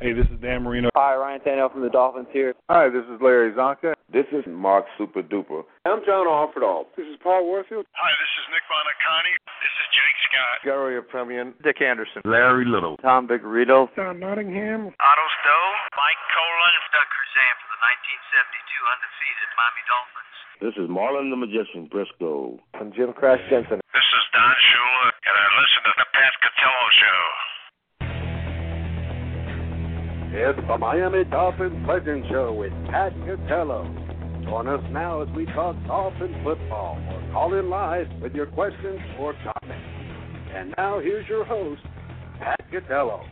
Hey, this is Dan Marino. Hi, Ryan Tannehill from the Dolphins here. Hi, this is Larry Csonka. This is Mark Super Duper. I'm John Offerdahl. This is Paul Warfield. Hi, this is Nick Buoniconti. This is Jake Scott. Garo Yepremian. Dick Anderson. Larry Little. Tom Vigorito. Don Nottingham. Otto Stowe. Mike Kolen. And Doug Crusan for the 1972 undefeated Miami Dolphins. This is Marlin the Magician Briscoe. I'm Jim Crash Jensen. This is Don Shula, and I listen to the Pat Catello Show. It's the Miami Dolphins Legend Show with Pat Catello. Join us now as we talk Dolphin football or call in live with your questions or comments. And now here's your host, Pat Catello.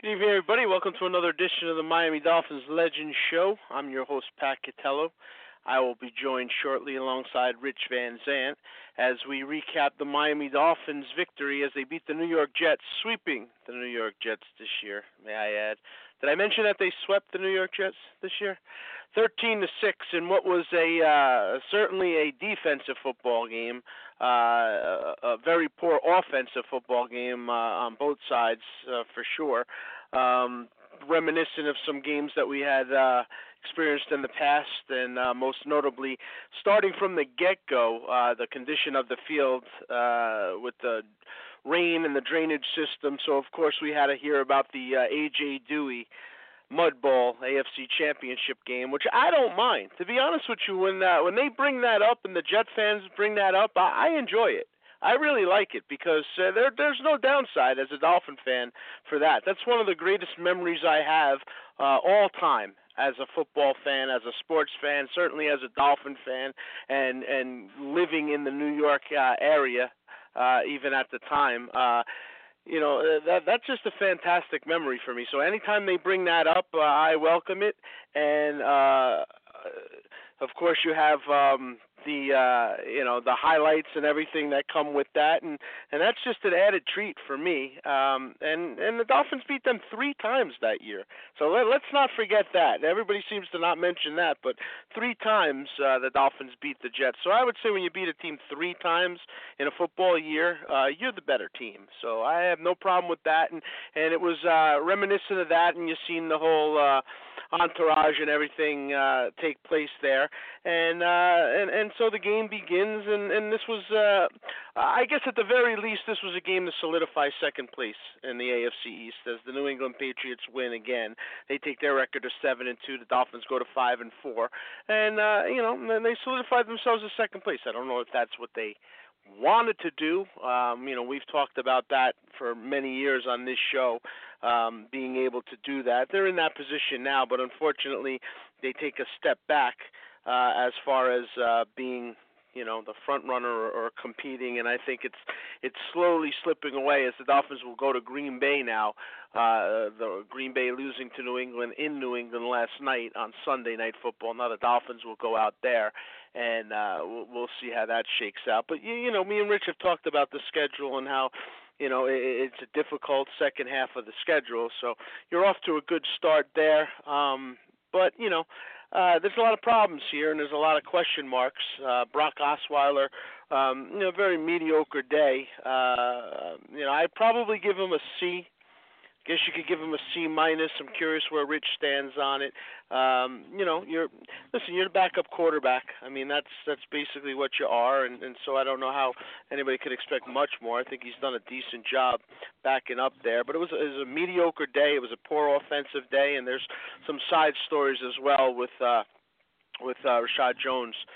Good evening, everybody. Welcome to another edition of the Miami Dolphins Legend Show. I'm your host, Pat Catello. I will be joined shortly alongside Rich Van Zant as we recap the Miami Dolphins' victory as they beat the New York Jets, sweeping the New York Jets this year, may I add. Did I mention that they swept the New York Jets this year? 13 to 6 in what was a uh, certainly a defensive football game, uh, a, a very poor offensive football game uh, on both sides uh, for sure. Um, reminiscent of some games that we had uh, experienced in the past, and uh, most notably, starting from the get-go, uh, the condition of the field uh, with the rain and the drainage system. So of course we had to hear about the uh, AJ Duhe Mud Bowl AFC Championship game, which I don't mind. To be honest with you, when uh, when they bring that up and the Jet fans bring that up, I, I enjoy it. I really like it because uh, there there's no downside as a Dolphin fan for that. That's one of the greatest memories I have uh, all time as a football fan, as a sports fan, certainly as a Dolphin fan, and and living in the New York uh, area, uh, even at the time. Uh, you know uh, that that's just a fantastic memory for me. So anytime they bring that up, uh, I welcome it, and uh, of course you have um, the uh, you know the highlights and everything that come with that, and and that's just an added treat for me. Um, and and the Dolphins beat them three times that year, so let, let's not forget that. Everybody seems to not mention that, but three times uh, the Dolphins beat the Jets. So I would say when you beat a team three times in a football year, uh, you're the better team. So I have no problem with that, and and it was uh, reminiscent of that, and you've seen the whole. Uh, entourage and everything uh, take place there, and uh, and and so the game begins, and and this was, uh, I guess at the very least, this was a game to solidify second place in the AFC East as the New England Patriots win again. They take their record to seven and two. The Dolphins go to five and four, and uh, you know, and they solidify themselves as second place. I don't know if that's what they wanted to do. Um, you know, we've talked about that for many years on this show, um, being able to do that. They're in that position now, but unfortunately, they take a step back uh, as far as uh, being you know the front runner or, or competing and I think it's it's slowly slipping away as the Dolphins will go to Green Bay now. Uh the Green Bay losing to New England in New England last night on Sunday night football. Now the Dolphins will go out there and uh we'll, we'll see how that shakes out. But you, you know me and Rich have talked about the schedule and how you know it, it's a difficult second half of the schedule. So you're off to a good start there. Um but you know uh, there's a lot of problems here, and there's a lot of question marks. Uh, Brock Osweiler, um, you know, very mediocre day. Uh, you know, I'd probably give him a C guess you could give him a C minus. I'm curious where Rich stands on it. Um, you know, you're listen, you're the backup quarterback. I mean, that's that's basically what you are, and, and so I don't know how anybody could expect much more. I think he's done a decent job backing up there, but it was it was a mediocre day. It was a poor offensive day, and there's some side stories as well with uh, with uh, Reshad Jones uh,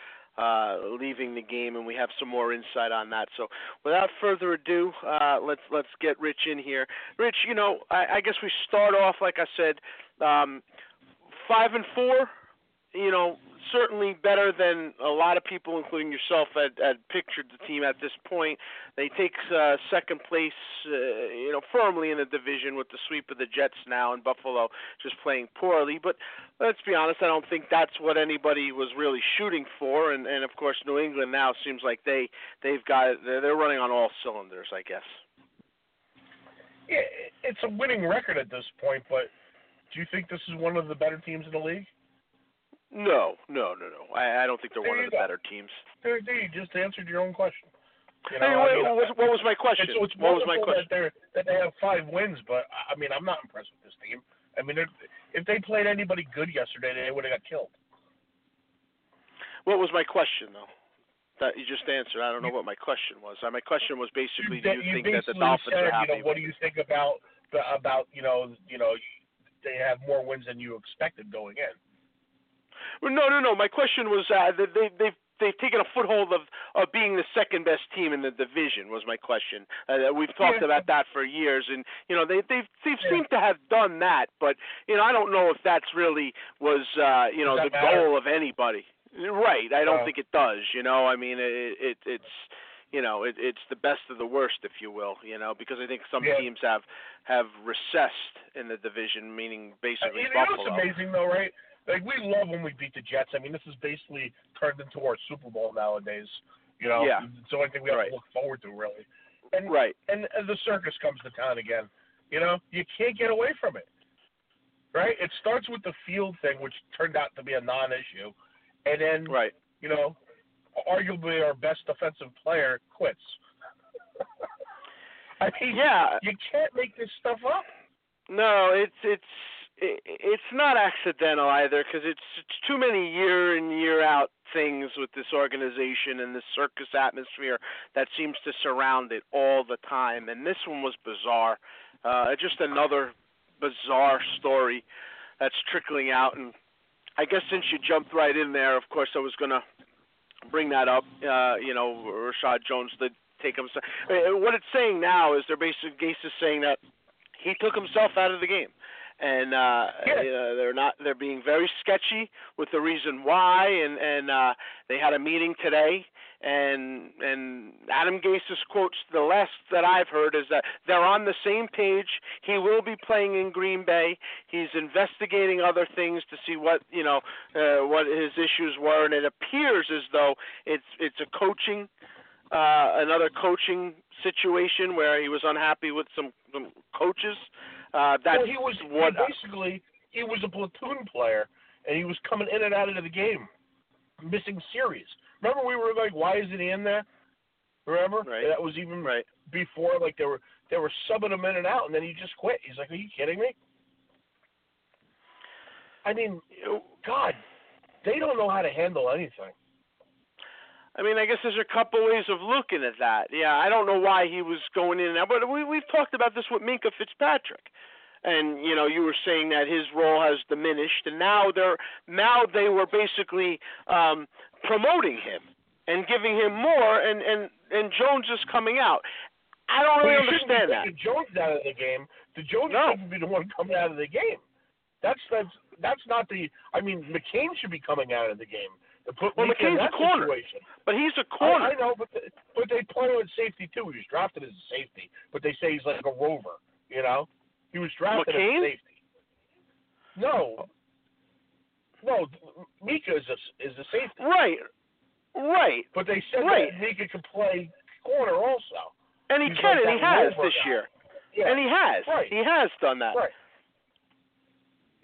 leaving the game, and we have some more insight on that. So, without further ado, uh, let's let's get Rich in here. Rich, you know, I, I guess we start off like I said, um, five and four you know, certainly better than a lot of people, including yourself, had, had pictured the team at this point. They take uh, second place, uh, you know, firmly in the division with the sweep of the Jets now, and Buffalo just playing poorly. But let's be honest, I don't think that's what anybody was really shooting for. And, and of course, New England now seems like they they've got they're, they're running on all cylinders, I guess. It's a winning record at this point, but do you think this is one of the better teams in the league? No, no, no, no. I, I don't think they're there one of the go. better teams. There, there, you just answered your own question. You know, hey, I wait, mean, what, was, what was my question? It's, it's what was my question? That, that they have five wins, but I mean, I'm not impressed with this team. I mean, if they played anybody good yesterday, they would have got killed. What was my question though? That you just answered. I don't know what my question was. Uh, my question was basically, do you you think that the Dolphins said, are happy? You know, what do you think about the, about you know you know they have more wins than you expected going in? No, no, no. My question was uh, that they they've they've taken a foothold of of being the second best team in the division. Was my question. Uh, we've talked Yeah. about that for years, and you know they they've they've seemed to have done that, but you know I don't know if that's really was uh, you know the matter? goal of anybody. Right. I don't No. think it does. You know. I mean, it, it it's you know it, it's the best of the worst, if you will. You know, because I think some Yeah. teams have have recessed in the division, meaning basically you know Buffalo. what's amazing though, right? Like we love when we beat the Jets. I mean, this is basically turned into our Super Bowl nowadays. You know, Yeah. it's the only thing we have Right. to look forward to, really. And Right. and, and the circus comes to town again. You know, you can't get away from it. Right? It starts with the field thing, which turned out to be a non-issue, and then Right. you know, arguably our best defensive player quits. I mean, Yeah. you can't make this stuff up. No, it's it's it, it's not accidental either because it's it's too many year in year out things with this organization and this circus atmosphere that seems to surround it all the time. And this one was bizarre. Uh, just another bizarre story that's trickling out. And I guess since you jumped right in there, of course I was gonna bring that up. Uh, you know, Reshad Jones did take him. Uh, What it's saying now is they're basically saying that he took himself out of the game. And uh, Yeah. uh, they're not. They're being very sketchy with the reason why, and and uh, they had a meeting today, and and Adam Gase's quotes, the last that I've heard is that they're on the same page. He will be playing in Green Bay. He's investigating other things to see what you know uh, what his issues were, and it appears as though it's it's a coaching uh, another coaching situation where he was unhappy with some, some coaches. Uh, that's well, he was what he basically he was a platoon player, and he was coming in and out of the game, missing series. Remember, we were like, "Why isn't he in there?" Remember? Right. That was even right. before. Like they were they were subbing him in and out, and then he just quit. He's like, "Are you kidding me?" I mean, God, they don't know how to handle anything. I mean, I guess there's a couple ways of looking at that. Yeah, I don't know why he was going in and out, but we we've talked about this with Minkah Fitzpatrick. And you know, you were saying that his role has diminished, and now they're now they were basically um, promoting him and giving him more, and and and Jones is coming out. I don't really well, you shouldn't understand that. Jones out of the game. The Jones No. shouldn't be the one coming out of the game. That's that's that's not the. I mean, McCain should be coming out of the game. Put Well, McCain's a corner. Situation. But he's a corner. I know, but the, but they play him at safety too. He was drafted as a safety, but they say he's like a rover. You know, he was drafted McCain? as a safety. No, no, Minkah is a is a safety. Right, right. But they said Right. that Minkah could play corner also. And he He's can, like and he has this guy. year. Yeah. And he has. Right. He has done that. Right.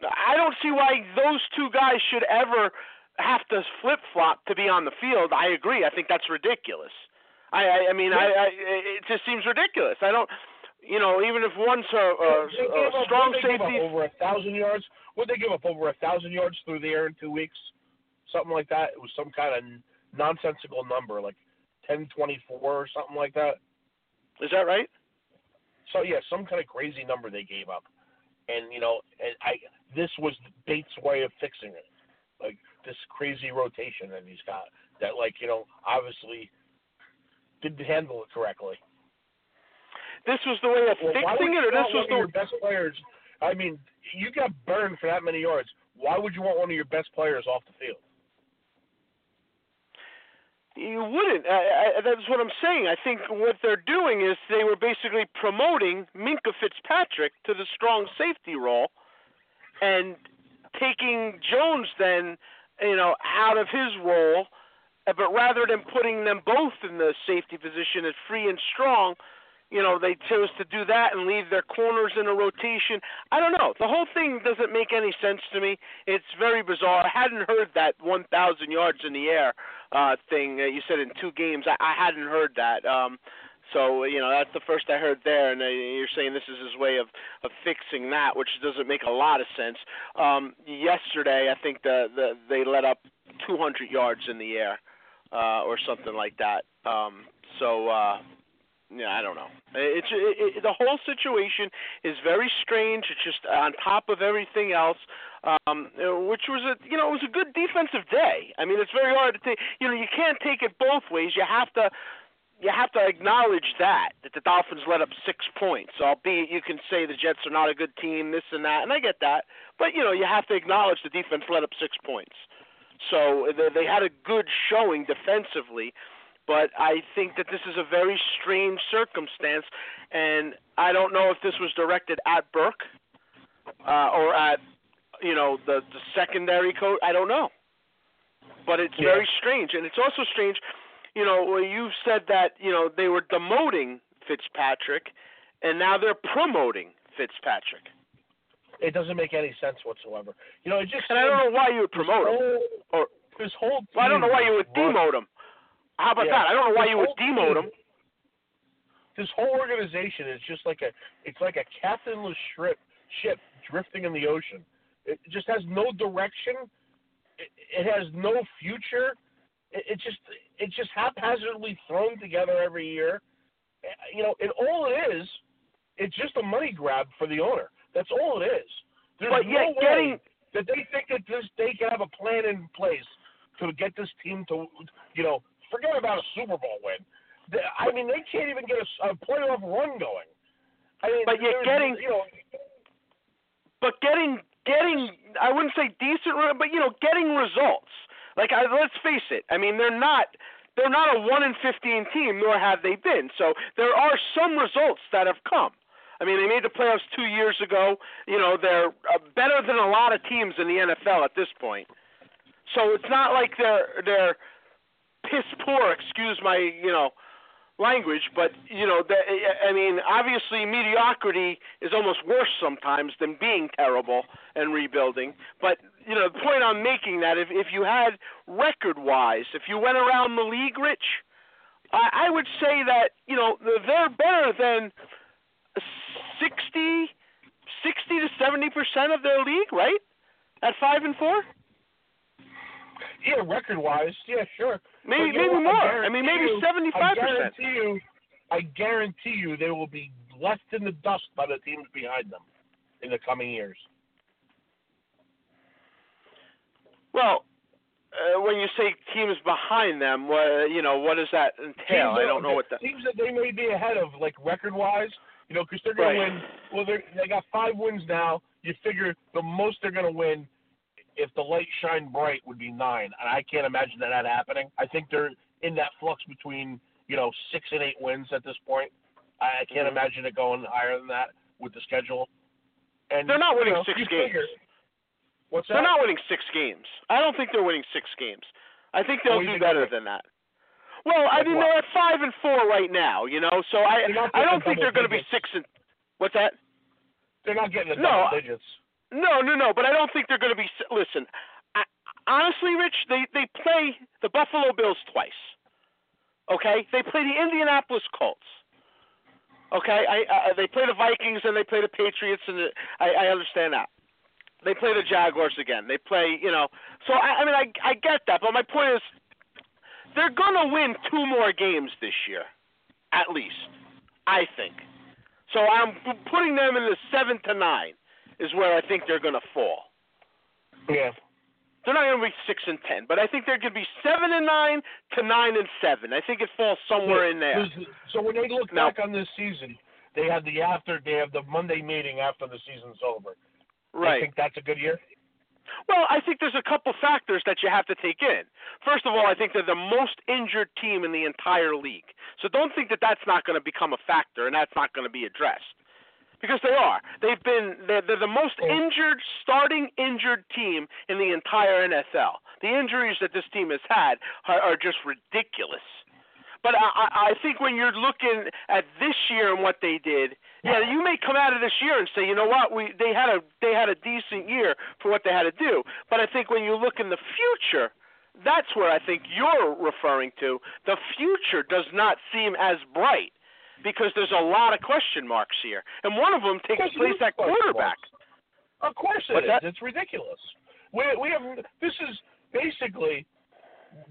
I don't see why those two guys should ever have to flip flop to be on the field. I agree. I think that's ridiculous. I I, I mean I, I it just seems ridiculous. I don't you know, even if one's a, a, a up- strong what they give up, safety over a thousand yards. Would they give up over a thousand yards through the air in two weeks? Something like that. It was some kind of nonsensical number, like ten twenty four or something like that. Is that right? So yeah, some kind of crazy number they gave up, and you know, and I this was Bates' way of fixing it, like this crazy rotation that he's got that, like you know, obviously didn't handle it correctly. This was the way of Well, fixing it, or this was of your the best players? I mean, you got burned for that many yards. why would you want one of your best players off the field? You wouldn't. I, I, that's what I'm saying. I think what they're doing is they were basically promoting Minkah Fitzpatrick to the strong safety role, and taking Jones then, you know, out of his role. But rather than putting them both in the safety position as free and strong, you know, they chose to do that and leave their corners in a rotation. I don't know. The whole thing doesn't make any sense to me. It's very bizarre. I hadn't heard that 1,000 yards in the air uh, thing uh, you said in two games. I, I hadn't heard that. Um, so you know that's the first I heard there, and uh, you're saying this is his way of of fixing that, which doesn't make a lot of sense. Um, yesterday, I think the, the they let up 200 yards in the air, uh, or something like that. Um, so uh, yeah, I don't know. It's it, it, the whole situation is very strange. It's just on top of everything else, um, which was a you know it was a good defensive day. I mean, it's very hard to take. You know, you can't take it both ways. You have to you have to acknowledge that that the Dolphins let up six points. Albeit you can say the Jets are not a good team, this and that, and I get that. But you know, you have to acknowledge the defense let up six points. So they had a good showing defensively but I think that this is a very strange circumstance, and I don't know if this was directed at Burke uh, or at you know the, the secondary coach. I don't know, but it's yeah. very strange, and it's also strange. You know, you said that you know they were demoting Fitzpatrick, and now they're promoting Fitzpatrick. It doesn't make any sense whatsoever. You know, it just and I don't know why you would promote whole, him or this whole. Well, I don't know why you would demote him. How about yeah. that? I don't know why you would demote him. This whole organization is just like a it's like a captainless ship ship drifting in the ocean. It just has no direction. It, it has no future. It, it just it's just haphazardly thrown together every year. You know, and all it is, it's just a money grab for the owner. That's all it is. There's but no yet way getting that they think that this they can have a plan in place to get this team to, you know, Forget about a Super Bowl win. I mean, they can't even get a, a playoff run going. I mean, but you're getting, you know, but getting getting I wouldn't say decent, but you know, getting results. Like I, let's face it. I mean, they're not they're not a one in fifteen team, nor have they been. So there are some results that have come. I mean, they made the playoffs two years ago. You know, they're uh, better than a lot of teams in the NFL at this point. So it's not like they're they're piss poor. Excuse my you know language, but you know that I mean obviously mediocrity is almost worse sometimes than being terrible and rebuilding. But you know the point I'm making that if if you had record wise, if you went around the league, Rich, I, I would say that you know they're better than 60, 60 to 70 percent of their league, right? At five and four. Yeah, record wise, yeah, sure. Maybe but, maybe know, more. I, I mean, maybe seventy five percent. I guarantee you, I guarantee you, they will be left in the dust by the teams behind them in the coming years. Well, uh, when you say teams behind them, what you know, what does that entail? Teams I don't know what that. Teams that they may be ahead of, like record wise, you know, because they're going right. to win. Well, they they got five wins now. You figure the most they're going to win if the light shine bright would be nine, and I can't imagine that, that happening. I think they're in that flux between you know six and eight wins at this point. I can't mm-hmm. imagine it going higher than that with the schedule. And they're not winning you know, six games. Figure, what's that? They're not winning six games. I don't think they're winning six games. I think they'll do better than that. Well, I mean what? they're at five and four right now, you know. So I I don't think they're going to be six and what's that? They're not getting the No, double digits. No, no, no. But I don't think they're going to be. Listen, I, honestly, Rich, they they play the Buffalo Bills twice. Okay, they play the Indianapolis Colts. Okay, I, uh, they play the Vikings and they play the Patriots, and the, I, I understand that. They play the Jaguars again. They play, you know. So I, I mean, I I get that, but my point is, they're gonna win two more games this year, at least. I think. So I'm putting them in the seven to nine is where I think they're going to fall. Yeah. They're not going to be six and ten, but I think they're going to be seven and nine to nine and seven. I think it falls somewhere in there. So when they look Now- back on this season, they have the after they have the Monday meeting after the season's over. Right. They think that's a good year. Well, I think there's a couple factors that you have to take in. First of all, I think they're the most injured team in the entire league. So don't think that that's not going to become a factor and that's not going to be addressed. Because they are. They've been they're, they're the most injured starting injured team in the entire NFL. The injuries that this team has had are, are just ridiculous. But I, I think when you're looking at this year and what they did, yeah, you may come out of this year and say, you know what, we they had a they had a decent year for what they had to do. But I think when you look in the future, that's where I think you're referring to. The future does not seem as bright because there's a lot of question marks here, and one of them takes place at quarterback. Of course it What's is. that? It's ridiculous. We we have this is basically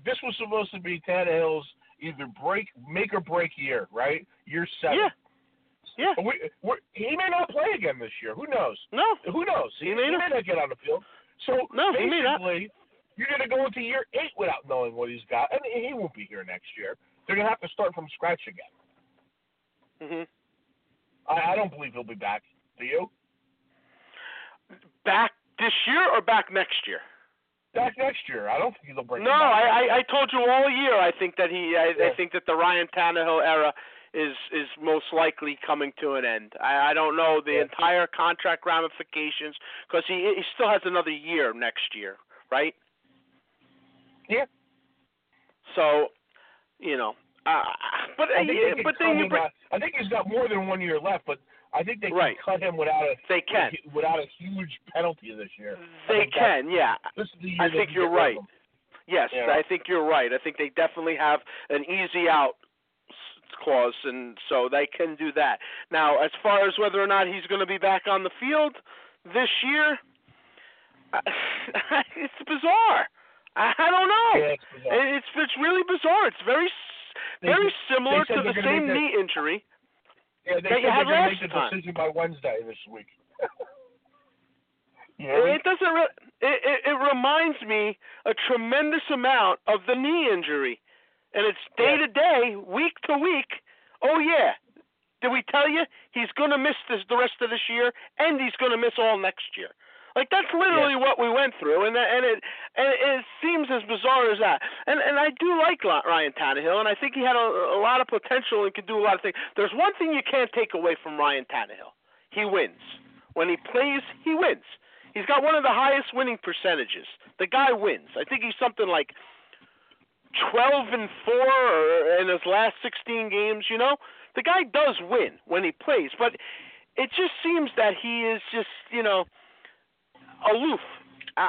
this was supposed to be Tannehill's either break make or break year, right? Year seven. Yeah. Yeah. We, we're, he may not play again this year. Who knows? No. Who knows? He may not. get on the field. So No, he may not. basically, you're going to go into year eight without knowing what he's got, and he won't be here next year. They're going to have to start from scratch again. hmm I, I don't believe he'll be back. Do you? Back this year or back next year? Back next year. I don't think he'll bring. No, I, I I told you all year. I think that he. I, I think that the Ryan Tannehill era is is most likely coming to an end. I, I don't know the entire contract ramifications because he he still has another year next year, right? Yeah. So, you know, uh, but I think, they can but then you bring, out- I think he's got more than one year left, but I think they can Right. cut him without a They can. without a huge penalty this year. They can, yeah. This is the year I think you're get rid of right. Yes, know? I think you're right. I think they definitely have an easy out clause, and so they can do that. Now, as far as whether or not he's going to be back on the field this year, uh, it's bizarre. I, don't know. Yeah, it's bizarre. It's it's really bizarre. It's very s- They very similar they to the same knee injury. Yeah, they said they're going to make the time. decision by Wednesday this week. you me? It doesn't. Re- it, it it reminds me a tremendous amount of the knee injury, and it's day to day, week to week. Oh yeah, did we tell you he's going to miss this the rest of this year, and he's going to miss all next year? Like that's literally what we went through, and and it and it seems as bizarre as that. And and I do like Ryan Tannehill, and I think he had a, a lot of potential and could do a lot of things. There's one thing you can't take away from Ryan Tannehill: he wins. When he plays, he wins. He's got one of the highest winning percentages. The guy wins. I think he's something like 12 and 4 in his last 16 games, you know? The guy does win when he plays, but it just seems that he is just, you know, aloof. I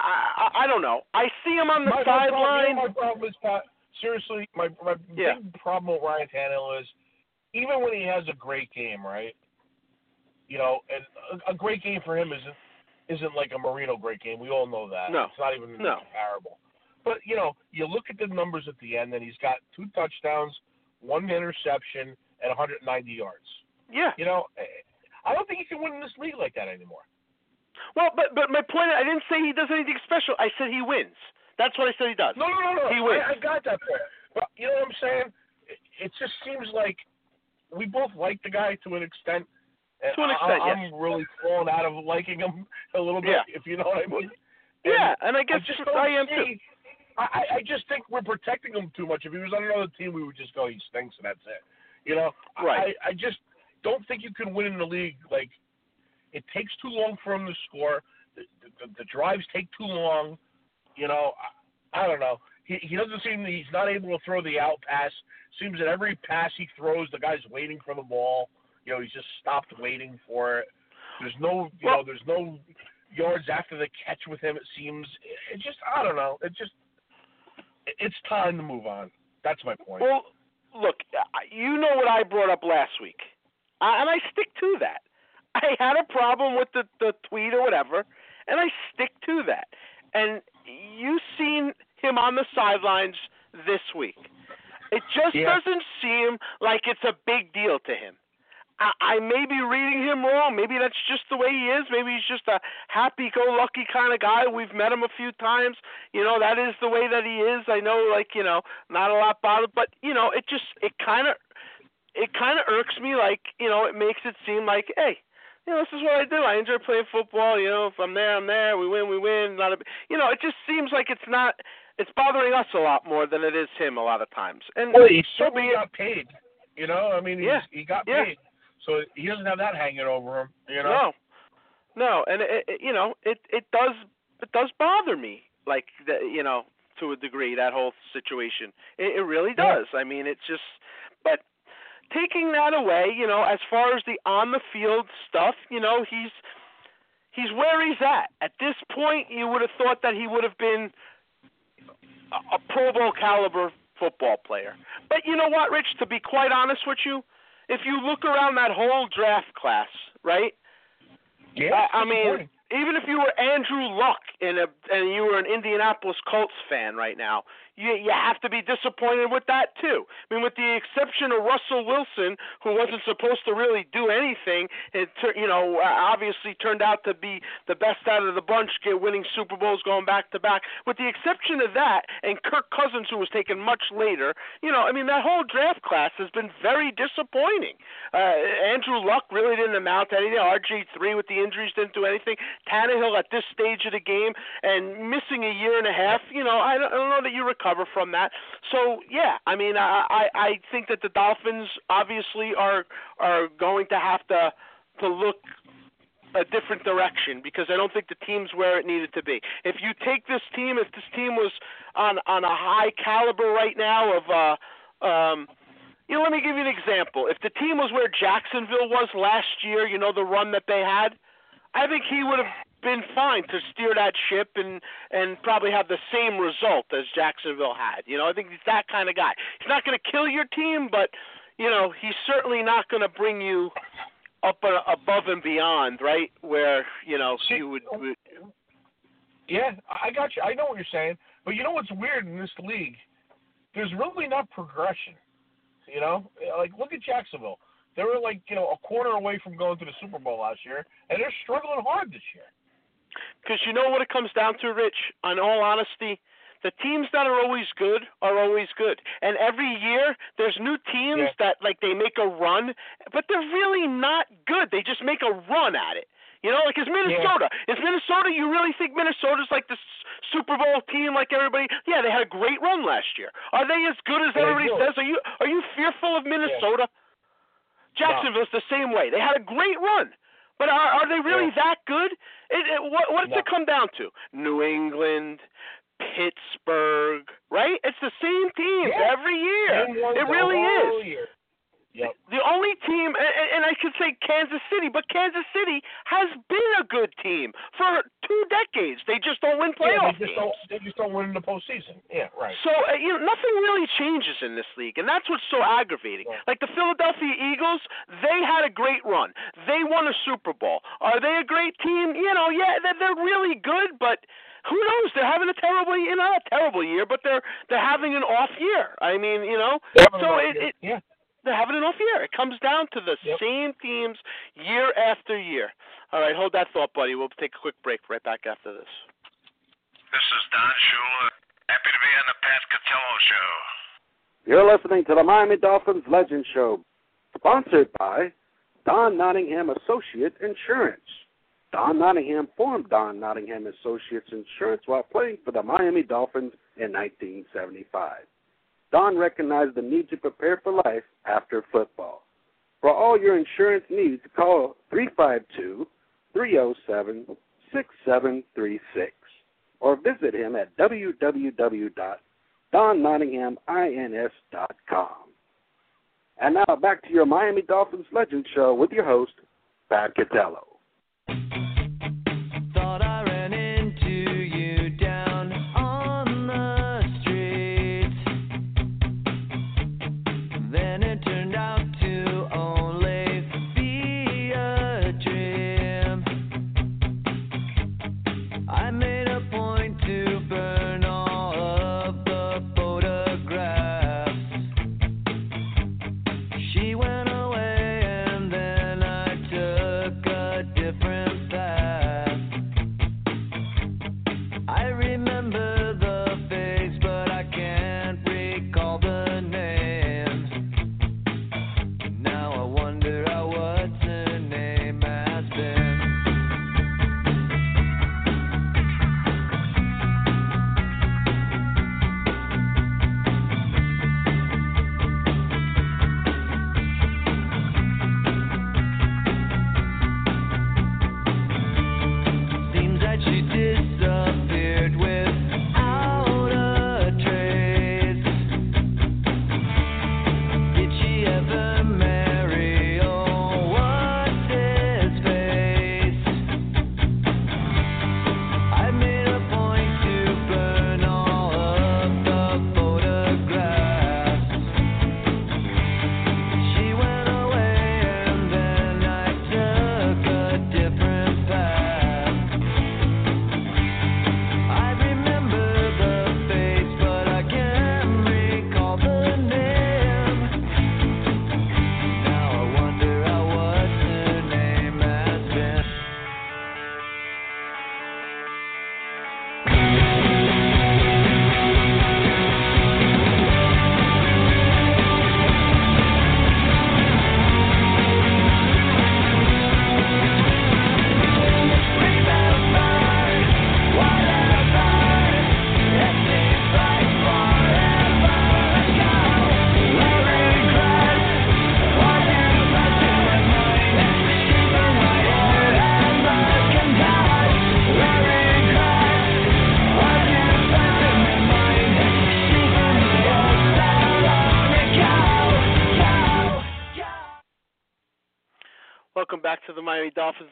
I, I don't know. I see him on the my, my problem, sideline. my problem is Pat. Seriously, my my Yeah. big problem with Ryan Tannehill is even when he has a great game, right? You know, and a, a great game for him isn't isn't like a Marino great game. We all know that. No. It's not even No. comparable. But you know, you look at the numbers at the end, and he's got two touchdowns, one interception, and 190 yards. Yeah. You know, eh, I don't think he can win in this league like that anymore. Well, but but my point I didn't say he does anything special. I said he wins. That's what I said he does. No, no, no, no. He wins. I, I got that part. But you know what I'm saying? It, it just seems like we both like the guy to an extent. To an I- extent, I'm yes. really falling out of liking him a little bit, Yeah. if you know what I mean. Yeah, and I guess just I am too. see- I, I- I just think we're protecting him too much. If he was on another team, we would just go, he stinks, and that's it. You know, Right. I, I just don't think you can win in the league. Like, it takes too long for him to score. The, the, the drives take too long. You know, I, I don't know. He, he doesn't seem he's not able to throw the out pass. Seems that every pass he throws, the guy's waiting for the ball. You know, he's just stopped waiting for it. There's no, you know, there's no yards after the catch with him. It seems. It just, I don't know. It just, it- it's time to move on. That's my point. Well, look, you know what I brought up last week, I, and I stick to that. I had a problem with the the tweet or whatever, and I stick to that. And you've seen him on the sidelines this week. It just Yeah. doesn't seem like it's a big deal to him. I, I may be reading him wrong. Maybe that's just the way he is. Maybe he's just a happy-go-lucky kind of guy. We've met him a few times. You know, that is the way that he is. I know, like you know, not a lot bothered, but you know, it just it kind of it kind of irks me. Like you know, it makes it seem like, hey, you know, this is what I do. I enjoy playing football. You know, if I'm there, I'm there. We win, we win. Not a, you know, it just seems like it's not. It's bothering us a lot more than it is him a lot of times. And well, he so certainly be got paid. You know, I mean, Yeah. he got Yeah. paid, so he doesn't have that hanging over him. You know. No, no, and it, it, you know, it it does it does bother me, like the, you know, to a degree that whole situation. It, it really Yeah. does. I mean, it's just, but taking that away, you know, as far as the on the field stuff, you know, he's he's where he's at. At this point, you would have thought that he would have been a, a Pro Bowl caliber football player. But you know what, Rich? To be quite honest with you, if you look around that whole draft class, right? Yeah. I, I mean, even if you were Andrew Luck in a and you were an Indianapolis Colts fan right now, you you have to be disappointed with that too. I mean, with the exception of Russell Wilson, who wasn't supposed to really do anything, it you know uh, obviously turned out to be the best out of the bunch, get winning Super Bowls going back to back. With the exception of that, and Kirk Cousins, who was taken much later, you know, I mean that whole draft class has been very disappointing. Uh, Andrew Luck really didn't amount to anything. RG three with the injuries didn't do anything. Tannehill at this stage of the game and missing a year and a half, you know, I don't, I don't know that you recover from that. So yeah, I mean, I I, think that the Dolphins obviously are are going to have to to look a different direction because I don't think the team's where it needed to be. If you take this team, if this team was on on a high caliber right now of uh um you know, let me give you an example. If the team was where Jacksonville was last year, you know, the run that they had, I think he would have been fine to steer that ship and and probably have the same result as Jacksonville had. You know, I think he's that kind of guy. He's not going to kill your team, but you know, he's certainly not going to bring you up uh, above and beyond, right? Where you know See, you would, would Yeah, I got you. I know what you're saying, but you know what's weird in this league? There's really not progression. You know, like look at Jacksonville. They were like you know a quarter away from going to the Super Bowl last year, and they're struggling hard this year. Because you know what it comes down to, Rich? On all honesty, the teams that are always good are always good. And every year there's new teams Yeah. that like they make a run, but they're really not good. They just make a run at it. You know, like is Minnesota. Is Minnesota? You really think Minnesota's like the Super Bowl team, like everybody? Yeah, they had a great run last year. Are they as good as Yeah, everybody says? Are you are you fearful of Minnesota? Jacksonville's the same way. They had a great run, but are are they really that good? It, it, what what does No. it come down to? New England, Pittsburgh, right? It's the same teams Yeah. every year. It really is. Year. Yep. The only team, and, and I could say Kansas City, but Kansas City has been a good team for two decades. They just don't win Yeah, playoff they just games. don't. They just don't win in the postseason. Yeah, right. So uh, you know, nothing really changes in this league, and that's what's so aggravating. Yeah. Like the Philadelphia Eagles, they had a great run. They won a Super Bowl. Are they a great team? You know, yeah, they're, they're really good, but who knows? They're having a terrible, you know, not a terrible year, but they're they're having an off year. I mean, you know, so it, it yeah. They're having an off year. It comes down to the Yep. same themes year after year. All right, hold that thought, buddy. We'll take a quick break right back after this. This is Don Shula. Happy to be on the Pat Catello Show. You're listening to the Miami Dolphins Legend Show, sponsored by Don Nottingham Associate Insurance. Don Nottingham formed Don Nottingham Associates Insurance while playing for the Miami Dolphins in 1975. Don recognized the need to prepare for life after football. For all your insurance needs, call 352 307 6736 or visit him at www.donnottinghamins.com. And now back to your Miami Dolphins Legend Show with your host, Pat Catello.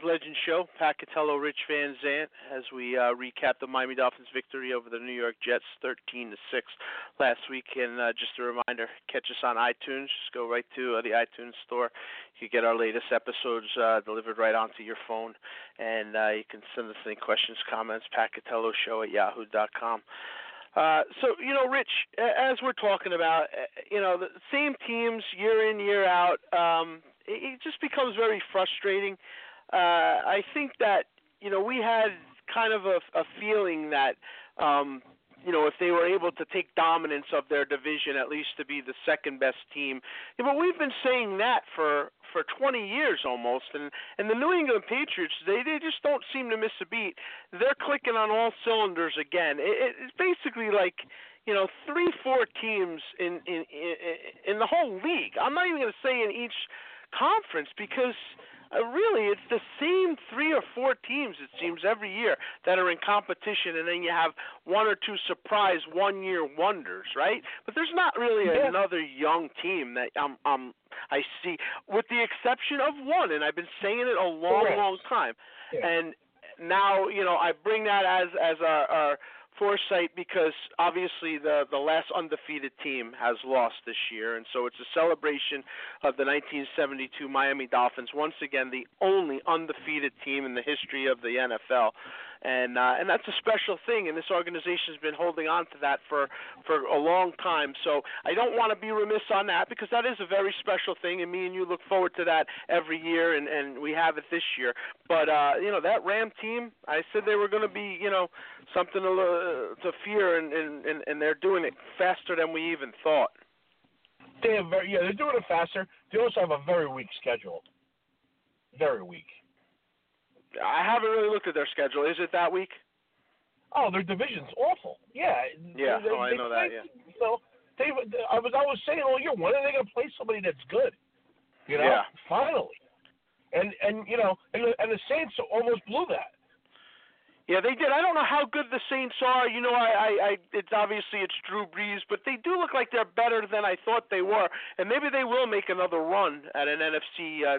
Miami Dolphins Legend Show. Pat Catello, Rich Van Zant, as we uh, recap the Miami Dolphins victory over the New York Jets, 13 to six last week. And uh, just a reminder, catch us on iTunes. Just go right to uh, the iTunes store. You get our latest episodes uh, delivered right onto your phone, and uh, you can send us any questions, comments. Pat Catello Show at yahoo.com. Uh, so you know, Rich, as we're talking about, uh, you know, the same teams year in year out. Um, it just becomes very frustrating. Uh, I think that you know we had kind of a, a feeling that um, you know if they were able to take dominance of their division, at least to be the second best team. Yeah, but we've been saying that for for 20 years almost, and and the New England Patriots they they just don't seem to miss a beat. They're clicking on all cylinders again. It, it's basically like you know three four teams in in in, in the whole league. I'm not even going to say in each conference because uh, really it's the same three or four teams it seems every year that are in competition and then you have one or two surprise one year wonders right but there's not really Yeah. another young team that um um I see with the exception of one and I've been saying it a long Correct. long time Yeah. and now you know I bring that as as our, our foresight because obviously the the last undefeated team has lost this year, and so it's a celebration of the 1972 Miami Dolphins, once again the only undefeated team in the history of the NFL, and uh, and that's a special thing, and this organization has been holding on to that for for a long time. So I don't want to be remiss on that because that is a very special thing, and me and you look forward to that every year, and and we have it this year. But uh, you know that Ram team, I said they were going to be you know something to, uh, to fear, and, and and and they're doing it faster than we even thought. They have very, yeah, they're doing it faster. They also have a very weak schedule. Very weak. I haven't really looked at their schedule. Is it that week? Oh, their division's awful. Yeah. Yeah, They, oh, I know play, that, yeah. So they, I was, I was saying all year, when are they going to play somebody that's good? You know, Yeah. finally. And and you know, and the, and the Saints almost blew that. Yeah, they did. I don't know how good the Saints are. You know, I, I, I it's obviously it's Drew Brees, but they do look like they're better than I thought they were, and maybe they will make another run at an NFC uh,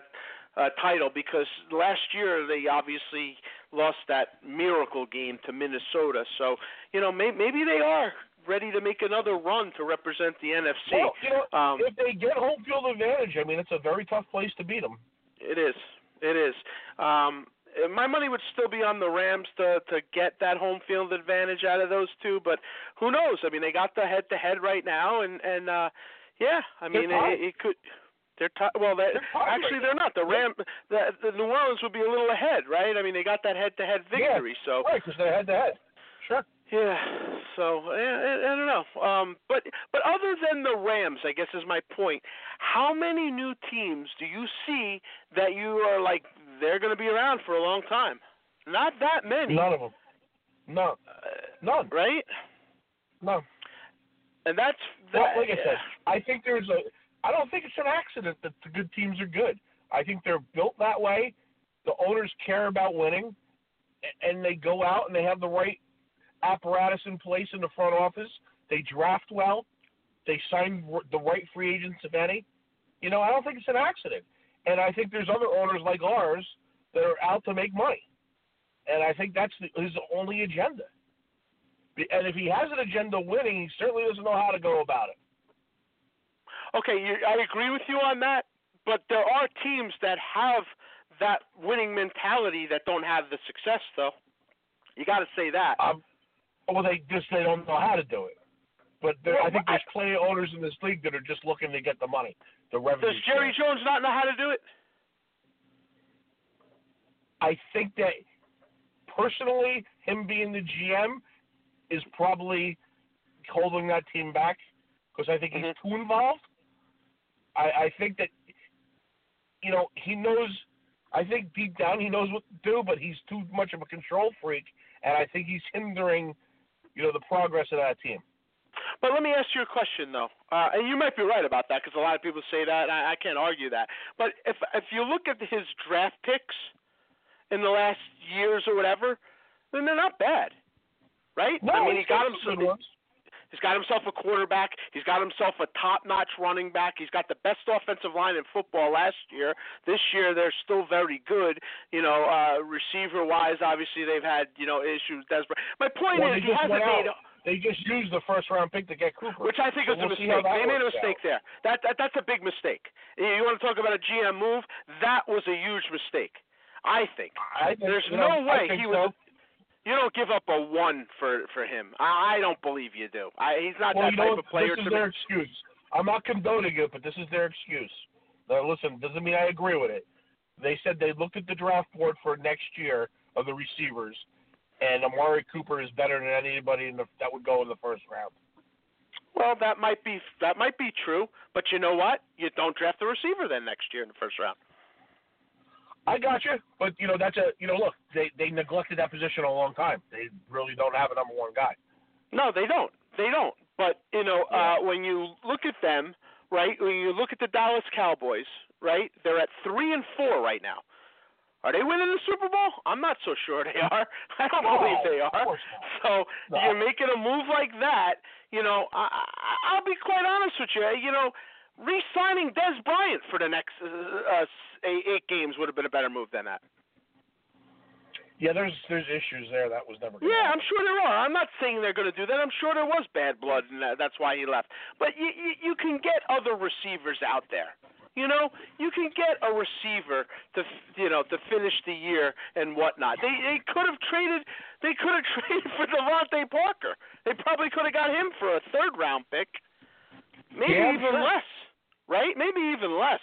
uh, title because last year they obviously lost that miracle game to Minnesota. So you know, may, maybe they are ready to make another run to represent the NFC. Well, you know, um, if they get home field advantage, I mean, it's a very tough place to beat them. It is. It is. Um, my money would still be on the Rams to to get that home field advantage out of those two, but who knows? I mean, they got the head to head right now, and and uh, yeah, I mean, it, it could. They're t- well. They, They're actually, they're not. The Ram, the, the New Orleans would be a little ahead, right? I mean, they got that head to head victory, so Right, because they're head to head. Sure. yeah. So I, I, I don't know. Um, but but other than the Rams, I guess is my point. How many new teams do you see that you are like they're going to be around for a long time? Not that many. None of them. None. Uh, None. Right. No. And that's Well, that, like I said, I think there's a. I don't think it's an accident that the good teams are good. I think they're built that way. The owners care about winning, and they go out and they have the right apparatus in place in the front office. They draft well. They sign the right free agents, if any. You know, I don't think it's an accident. And I think there's other owners like ours that are out to make money. And I think that's his only agenda. And if he has an agenda winning, he certainly doesn't know how to go about it. Okay, you, I agree with you on that, but there are teams that have that winning mentality that don't have the success, though. You got to say that. Um, well, they just they don't know how to do it. But there, I think there's plenty of owners in this league that are just looking to get the money, the revenue. Does Jerry share. Jones not know how to do it? I think that personally, him being the GM is probably holding that team back because I think he's too involved. I, I think that you know he knows. I think deep down he knows what to do, but he's too much of a control freak, and I think he's hindering, you know, the progress of that team. But let me ask you a question though, uh, and you might be right about that because a lot of people say that, and I, I can't argue that. But if if you look at his draft picks in the last years or whatever, then they're not bad, right? No, I mean, he got him some some. good ones. He's got himself a quarterback. He's got himself a top-notch running back. He's got the best offensive line in football last year. This year they're still very good. You know, uh, receiver-wise, obviously they've had you know issues. Desperate. My point Well, is they he just hasn't made. They just used the first round pick to get Cooper, Which I think So was a we'll how mistake. They made a mistake out. there. That, that that's a big mistake. You want to talk about a GM move? That was a huge mistake. I think. I think, There's know, no I way he so. was. You don't give up a one for for him. I, I don't believe you do. I, he's not well, that type of player this to is their me. excuse. I'm not condoning it, but this is their excuse. Now, listen, doesn't mean I agree with it. They said they looked at the draft board for next year of the receivers, and Amari Cooper is better than anybody in the, that would go in the first round. Well, that might be that might be true, but you know what? You don't draft the receiver then next year in the first round. I got you, but you know that's a you know look they they neglected that position a long time. They really don't have a number one guy. No, they don't. They don't. But you know, uh, when you look at them, right? When you look at the Dallas Cowboys, right? They're at three and four right now. Are they winning the Super Bowl? I'm not so sure they are. I don't No, believe they are. So No. you're making a move like that. You know, I, I, I'll be quite honest with you. You know, re-signing Dez Bryant for the next uh, uh, eight, games would have been a better move than that. Yeah, there's there's issues there. That was never. Yeah, happen. I'm sure there are. I'm not saying they're going to do that. I'm sure there was bad blood, and that, that's why he left. But you, you you can get other receivers out there. You know, you can get a receiver to you know to finish the year and whatnot. They they could have traded they could have traded for DeVante Parker. They probably could have got him for a third round pick, maybe Yeah, even less, right? Maybe even less.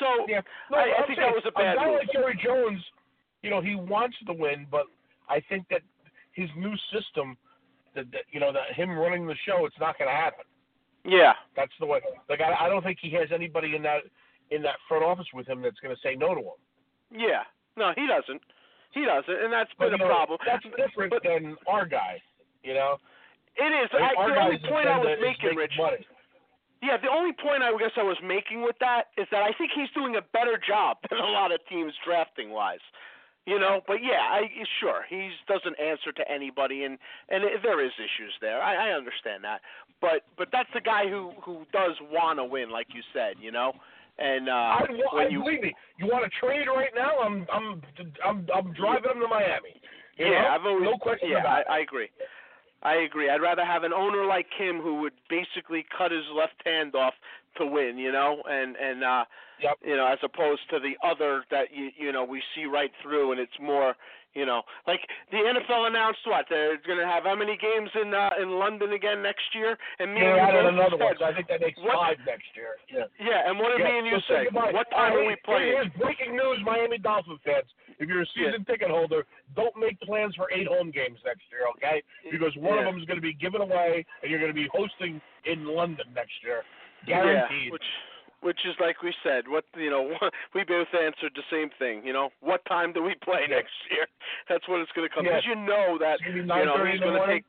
So Yeah, no, I, I think saying, that was a bad guy move. like Jerry Jones, you know, he wants to win, but I think that his new system, that, that you know, that him running the show, it's not going to happen. Yeah. That's the way. Like I, I don't think he has anybody in that in that front office with him that's going to say no to him. Yeah. No, he doesn't. He doesn't, and that's But, been you a know, problem. That's different But than our guy. You know, it is. I I, the only point I was making, Rich. money. Yeah, the only point I guess I was making with that is that I think he's doing a better job than a lot of teams drafting wise. You know, but yeah, I sure he doesn't answer to anybody, and and it, there is issues there. I, I understand that, but but that's the guy who who does want to win, like you said. You know, and uh, I, when I you believe me. You want to trade right now? I'm I'm I'm I'm driving him to Miami. Yeah, know? I've always no question yeah, I, I agree. I agree. I'd rather have an owner like him who would basically cut his left hand off to win, you know, and and uh Yep. you know, as opposed to the other that you you know we see right through, and it's more, you know, like the NFL announced what they're going to have how many games in uh, in London again next year, and me They're and both another one, so I think that makes What- five next year. Yeah. yeah, and what did Yeah, me and you so say? What time are we playing? Here's breaking news, Miami Dolphin fans. If you're a season ticket holder, don't make plans for eight home games next year, okay? Because one of them is going to be given away, and you're going to be hosting in London next year, guaranteed. Yeah, which which is like we said, what you know, we both answered the same thing. You know, what time do we play Yeah. next year? That's what it's going to come Yeah. because you know that It's gonna be you know he's going to take.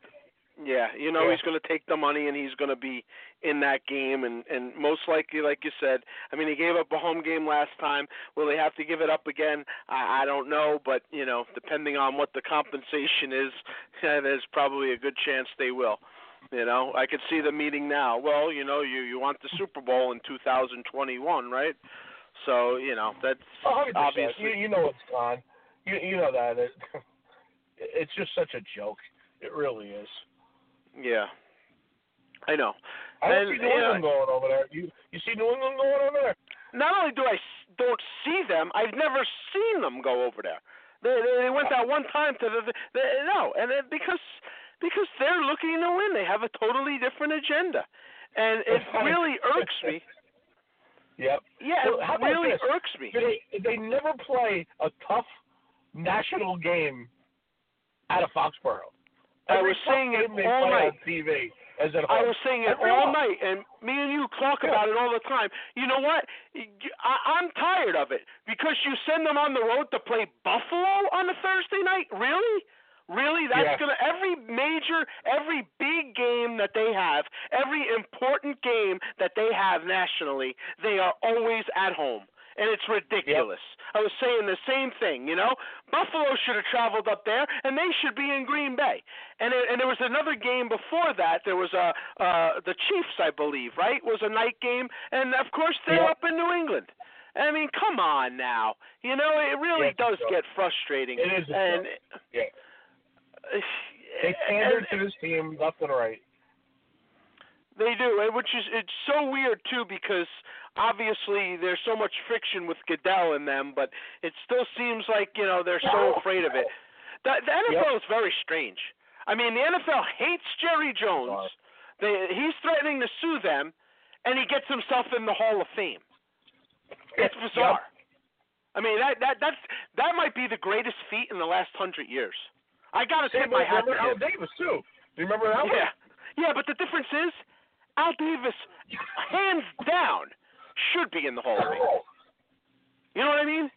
Yeah, you know Yeah. he's going to take the money and he's going to be in that game and and most likely, like you said, I mean he gave up a home game last time. Will he have to give it up again? I, I don't know, but you know depending on what the compensation is, yeah, there's probably a good chance they will. You know, I could see the meeting now. Well, you know, you you want the Super Bowl in 2021, right? So you know that's A hundred percent. obviously. You, you know it's gone. You you know that. It, it's just such a joke. It really is. Yeah, I know. I don't And, see New England going over there. You you see New England going over there? Not only do I don't see them, I've never seen them go over there. They they, they went that one time to the, the, the no, and it, because because they're looking to win, they have a totally different agenda, and it really irks me. Yep. Yeah, how it really this? irks me. They they never play a tough national game out of Foxborough. I Every was saying it all night. TV as at I was saying it Every all night, and me and you talk about it all the time. You know what? I, I'm tired of it because you send them on the road to play Buffalo on a Thursday night. Really? Really? That's Yeah. gonna every every big game that they have, every important game that they have nationally, they are always at home. and it's ridiculous. I was saying the same thing, you know. Buffalo should have traveled up there, and they should be in Green Bay. And it, and there was another game before that. There was a uh, the Chiefs, I believe, right? Was a night game, and of course they're Yeah. up in New England. I mean, come on now. You know, it really Yeah, does get frustrating. It is and Yeah. They pandered and- to this team left and right. They do, and which is it's so weird too because obviously there's so much friction with Goodell in them, but it still seems like you know they're so afraid of it. The, the NFL is very strange. I mean, the NFL hates Jerry Jones. They, he's threatening to sue them, and he gets himself in the Hall of Fame. It's bizarre. I mean, that that that's that might be the greatest feat in the last hundred years. I gotta tip my hat to Al him. Davis too. Do you remember that one? Yeah, yeah, but the difference is, Al Davis, hands down, should be in the Hall of Fame. You know what I mean?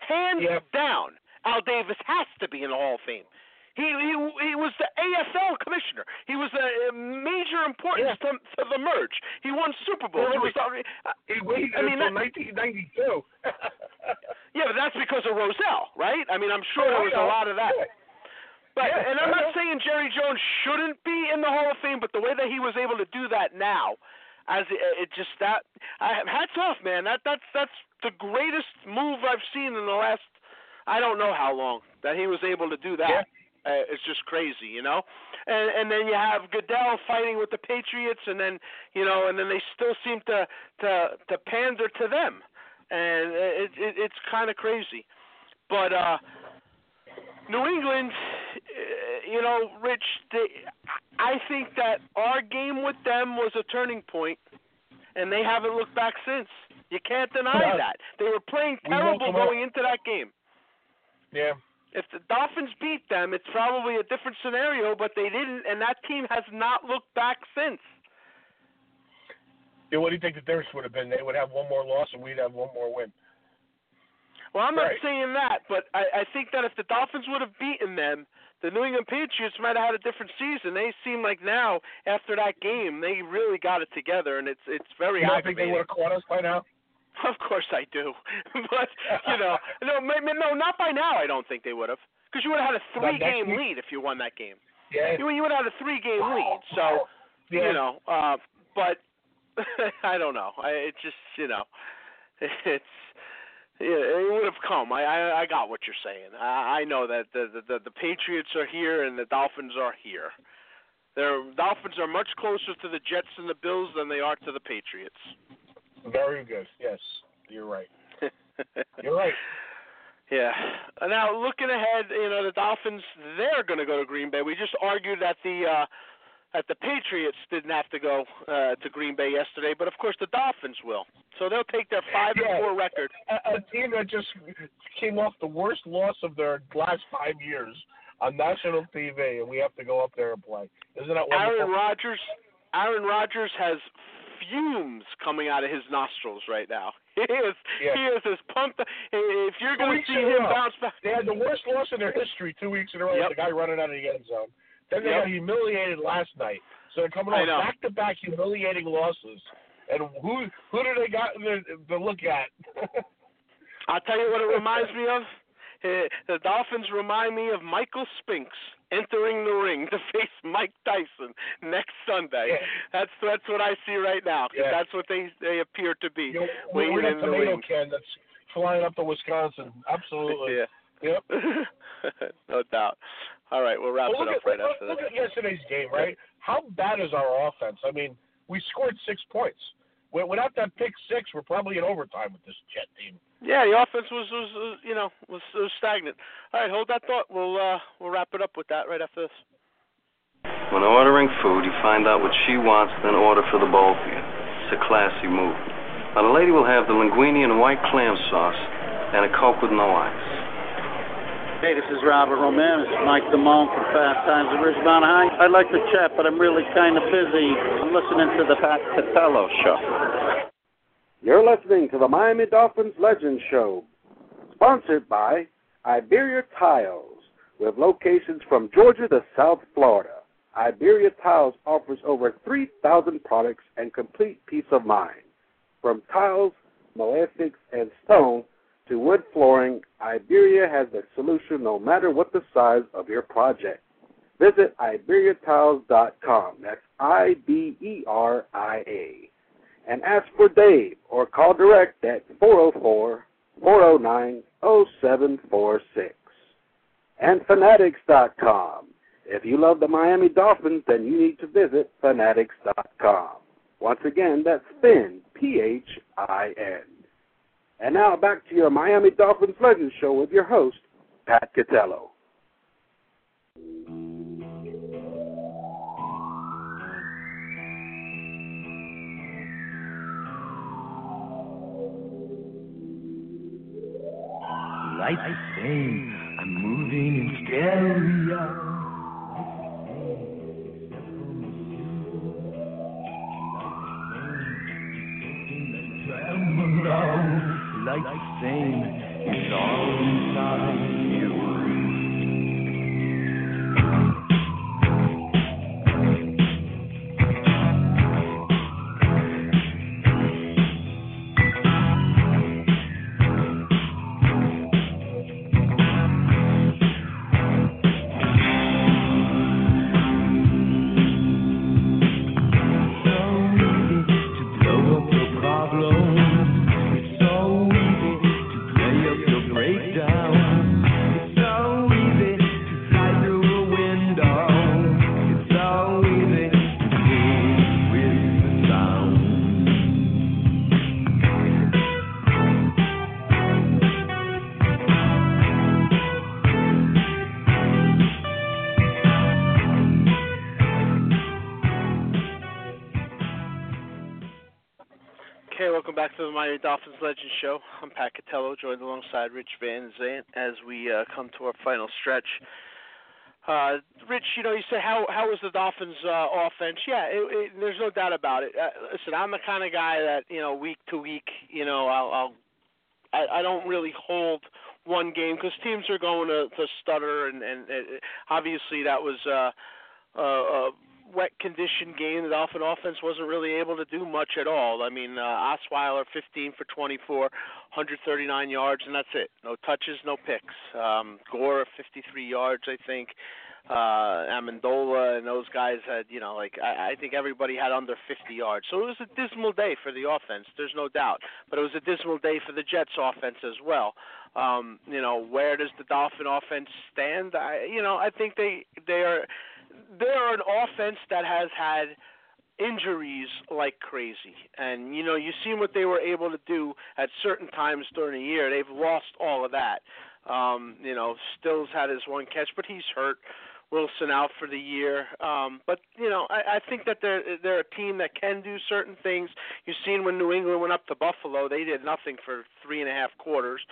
Hands down, Al Davis has to be in the Hall of Fame. He he he was the AFL commissioner. He was a major importance to, to the merge. He won Super Bowls. He was, uh, He waited I mean, until that- 1992. yeah, but that's because of Rozelle, right? I mean, I'm sure Oh, there was a lot of that. Yeah. But Yeah, and I'm not saying Jerry Jones shouldn't be in the Hall of Fame, but the way that he was able to do that now, as it, it just that, I, hats off, man. That that's that's the greatest move I've seen in the last, I don't know how long that he was able to do that. Uh, it's just crazy, you know. And and then you have Goodell fighting with the Patriots, and then you know, and then they still seem to to to pander to them, and it, it it's kind of crazy. But uh New England, you know, Rich, they, I think that our game with them was a turning point, and they haven't looked back since. You can't deny that. They were playing terrible going into that game. Yeah. If the Dolphins beat them, it's probably a different scenario, but they didn't, and that team has not looked back since. Yeah, what do you think the difference would have been? They would have one more loss and we'd have one more win. Well, I'm not Right. saying that, but I, I think that if the Dolphins would have beaten them, the New England Patriots might have had a different season. They seem like now, after that game, they really got it together, and it's it's very You don't think they would have caught us by now? Of course I do, but you know, no, maybe, no, not by now. I don't think they would have, because you would have had a three-game lead if you won that game. Yeah. You, you would have had a three-game lead. So, Yeah. you know, uh, but I don't know. I it just you know, it's yeah, it would have come. I, I I got what you're saying. I I know that the the the Patriots are here and the Dolphins are here. The Dolphins are much closer to the Jets and the Bills than they are to the Patriots. Very good. Yes, you're right. You're right. Yeah. Now looking ahead, you know the Dolphins they're going to go to Green Bay. We just argued that the uh, that the Patriots didn't have to go uh, to Green Bay yesterday, but of course the Dolphins will. So they'll take their five Yeah. and four record. A, a team that just came off the worst loss of their last five years on national TV, and we have to go up there and play. Isn't that wonderful? Aaron Rodgers. Aaron Rodgers has fumes coming out of his nostrils right now. He is. Yeah. He is as pumped. If you're going to see him bounce back, They had the worst loss in their history two weeks in a row Yep. with the guy running out of the end zone. Then they Yep. got humiliated last night. So they're coming off back to back humiliating losses. And who who do they got to, to look at? I'll tell you what it reminds me of. Uh, The Dolphins remind me of Michael Spinks entering the ring to face Mike Tyson next Sunday. Yeah. That's that's what I see right now. Yeah. That's what they they appear to be. You know, we're in the tomato wings. can that's flying up to Wisconsin. Absolutely. Yeah. Yep. no doubt. All right, we'll wrap Well, it up at, right look, after look this. at yesterday's game, right? How bad is our offense? I mean, we scored six points. Without that pick six, we're probably in overtime with this Jet team. Yeah, the offense was was, was you know was, was stagnant. All right, hold that thought. We'll uh we'll wrap it up with that right after this. When ordering food, you find out what she wants, then order for the both of you. It's a classy move. Now, the lady will have the linguine and white clam sauce and a Coke with no ice. Hey, this is Robert Roman. This is Mike Damone from Fast Times at Ridgemont High. I'd like to chat, but I'm really kind of busy. I'm listening to the Pat Catello show. You're listening to the Miami Dolphins Legend Show, sponsored by Iberia Tiles, with locations from Georgia to South Florida. Iberia Tiles offers over 3,000 products and complete peace of mind. From tiles mosaics, and stone to wood flooring, Iberia has the solution no matter what the size of your project. Visit IberiaTiles.com. That's I B E R I A. And ask for Dave or call direct at 404 409 0746. And Phinatics.com. If you love the Miami Dolphins, then you need to visit Phinatics.com. Once again, that's Phin, P H I N. And now back to your Miami Dolphins Legends Show with your host, Pat Catello. I'm moving in stereo. The same. It's all inside Miami Dolphins Legends Show. I'm Pat Catello, joined alongside Rich Van Zant as we uh, come to our final stretch. Uh, Rich, you know, you say how how was the Dolphins' uh, offense? Yeah, it, it, there's no doubt about it. Uh, listen, I'm the kind of guy that you know, week to week, you know, I'll, I'll I, I don't really hold one game because teams are going to, to stutter, and and uh, obviously that was uh, uh, a wet condition game. The Dolphin offense wasn't really able to do much at all. I mean, uh, Osweiler 15 for 24, 139 yards, and that's it. No touches, no picks. Um, Gore 53 yards, I think. Uh, Amendola and those guys had, you know, like I, I think everybody had under 50 yards. So it was a dismal day for the offense. There's no doubt. But it was a dismal day for the Jets offense as well. Um, you know, where does the Dolphin offense stand? I, you know, I think they they are they're an offense that has had injuries like crazy. And you know, you've seen what they were able to do at certain times during the year. They've lost all of that. Um, you know, Stills had his one catch, but he's hurt. Wilson out for the year. Um, but you know, I, I think that they're they're a team that can do certain things. You've seen when New England went up to Buffalo, they did nothing for three and a half quarters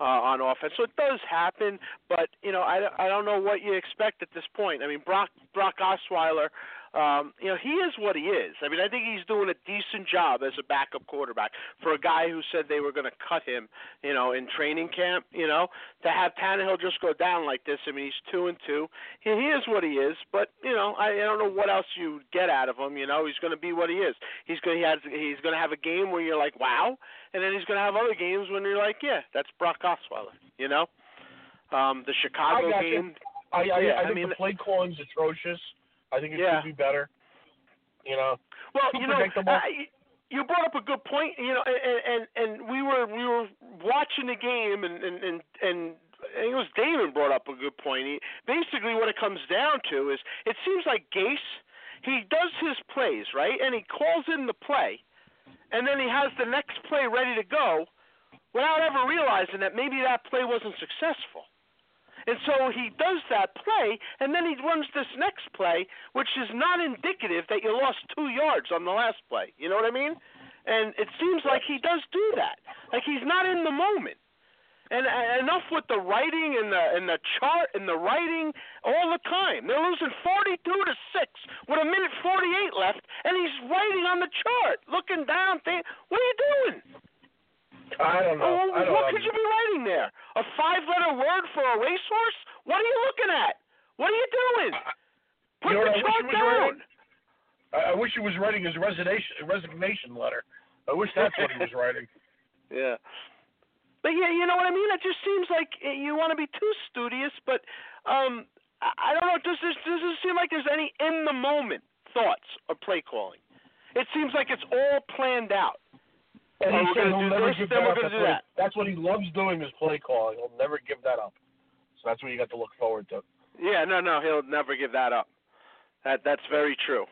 uh, on offense. So it does happen, but you know, I, I don't know what you expect at this point. I mean, Brock Brock Osweiler, um, you know, he is what he is. I mean, I think he's doing a decent job as a backup quarterback for a guy who said they were going to cut him, you know, in training camp. You know, to have Tannehill just go down like this. I mean, he's two and two. He, he is what he is, but you know, I, I don't know what else you get out of him. You know, he's going to be what he is. He's going he has he's going to have a game where you're like, wow, and then he's going to have other games when you're like, yeah, that's Brock Osweiler. You know, um, the Chicago I game. You. I, I, yeah, I think mean, the play calling's atrocious. I think it Yeah. should be better. You know, Well, you know. I, you brought up a good point. You know, and and, and we were we were watching the game, and and and. and I think it was Damon brought up a good point. He, basically, what it comes down to is it seems like Gase, he does his plays right, and he calls in the play, and then he has the next play ready to go, without ever realizing that maybe that play wasn't successful. And so he does that play, and then he runs this next play, which is not indicative that you lost two yards on the last play. You know what I mean? And it seems like he does do that. Like he's not in the moment. And enough with the writing and the and the chart and the writing all the time. They're losing 42 to six with a minute 48 left, and he's writing on the chart, looking down. Think, what are you doing? I don't know. Oh, I don't what know. could you be writing there? A five-letter word for a racehorse? What are you looking at? What are you doing? Put you know the I chart down. I, I wish he was writing his resignation resignation letter. I wish that's what he was writing. Yeah. But yeah, you know what I mean. It just seems like you want to be too studious, but um, I don't know. Does this does it seem like there's any in the moment thoughts of play calling? It seems like it's all planned out. And Oh, he said gonna he'll do never give that up. That's what, that. that's what he loves doing is play calling. He'll never give that up. So that's what you got to look forward to. Yeah, no, no, he'll never give that up. That that's very true.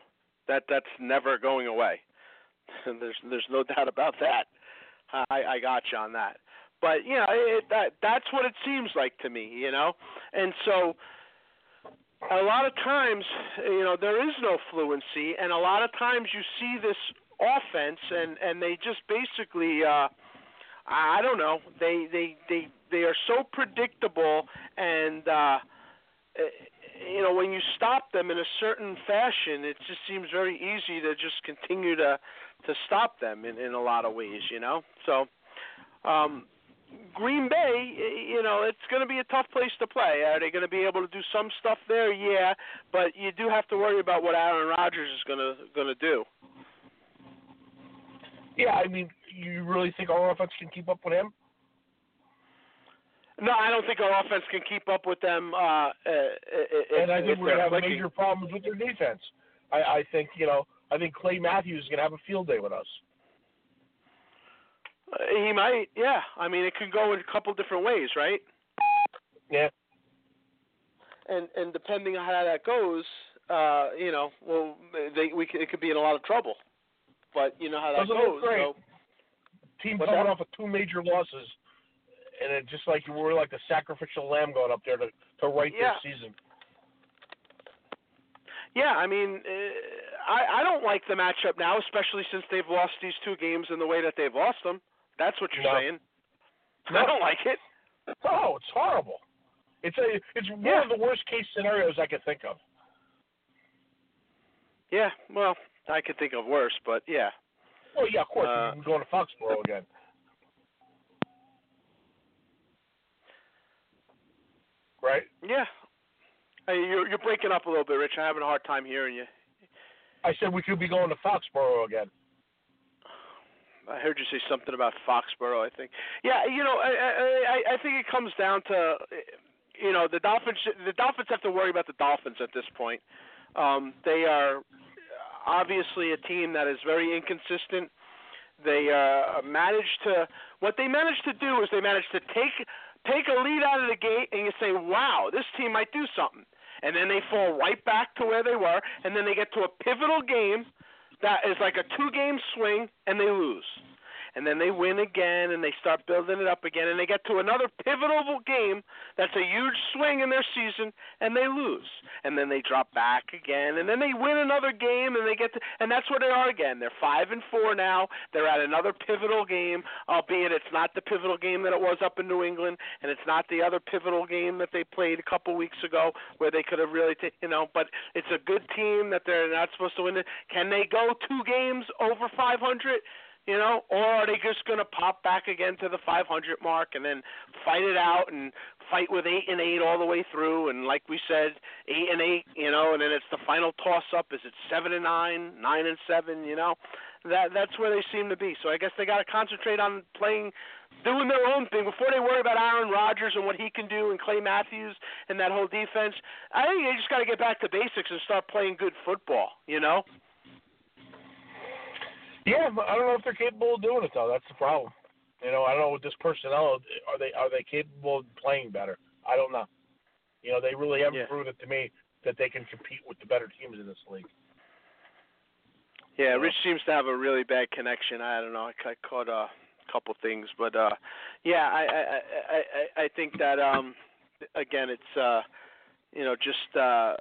That that's never going away. there's there's no doubt about that. I I got you on that. But you know, it, that that's what it seems like to me, you know. And so a lot of times, you know, there is no fluency and a lot of times you see this offense and and they just basically uh I don't know, they they they they are so predictable and uh you know when you stop them in a certain fashion it just seems very easy to just continue to to stop them in in a lot of ways you know so um Green Bay, you know, it's going to be a tough place to play. Are they going to be able to do some stuff there? Yeah, but you do have to worry about what Aaron Rodgers is going to going to do. Yeah, I mean, you really think our offense can keep up with him? No, I don't think our offense can keep up with them. Uh, uh, if, and I think we're gonna have clicking. major problems with their defense. I, I think you know, I think Clay Matthews is gonna have a field day with us. Uh, he might, yeah. I mean, it could go in a couple different ways, right? Yeah. And and depending on how that goes, uh, you know, well, they we could, it could be in a lot of trouble. But you know how that Doesn't goes. So Team coming that? off of two major losses, and it just like you were like the sacrificial lamb going up there to to right Yeah. their season. Yeah, I mean, uh, I I don't like the matchup now, especially since they've lost these two games in the way that they've lost them. That's what you're No. saying. No. I don't like it. Oh, it's horrible. It's a it's one Yeah. of the worst case scenarios I could think of. Yeah, well, I could think of worse, but yeah. Well, yeah, of course, Uh, you can go to Foxborough again. Right? Yeah. Hey, you're you're breaking up a little bit, Rich. I'm having a hard time hearing you. I said we could be going to Foxborough again. I heard you say something about Foxborough. I think. Yeah, you know, I I I I think it comes down to, you know, the Dolphins. The Dolphins have to worry about the Dolphins at this point. Um, they are obviously a team that is very inconsistent. They uh, managed to what they managed to do is they managed to take take a lead out of the gate and you say, "Wow, this team might do something," and then they fall right back to where they were, and then they get to a pivotal game that is like a two game swing and they lose. And then they win again and they start building it up again and they get to another pivotal game that's a huge swing in their season and they lose. And then they drop back again and then they win another game and they get to and that's where they are again. They're 5 and 4 now. They're at another pivotal game, albeit it's not the pivotal game that it was up in New England and it's not the other pivotal game that they played a couple weeks ago where they could have really ta- you know, but it's a good team that they're not supposed to win it. Can they go two games over 500? You know, or are they just going to pop back again to the 500 mark and then fight it out and fight with eight and eight all the way through? And like we said, eight and eight, you know, and then it's the final toss up. Is it seven and nine, nine and seven? You know, that that's where they seem to be. So I guess they got to concentrate on playing, doing their own thing before they worry about Aaron Rodgers and what he can do and Clay Matthews and that whole defense. I think they just got to get back to basics and start playing good football. You know. Yeah, I don't know if they're capable of doing it though. That's the problem. You know, I don't know with this personnel. Are they are they capable of playing better? I don't know. You know, they really haven't Yeah. proven it to me that they can compete with the better teams in this league. Yeah, Rich seems to have a really bad connection. I don't know. I, I caught a couple things, but uh, yeah, I I I I, I think that um, again, it's uh, you know, just uh,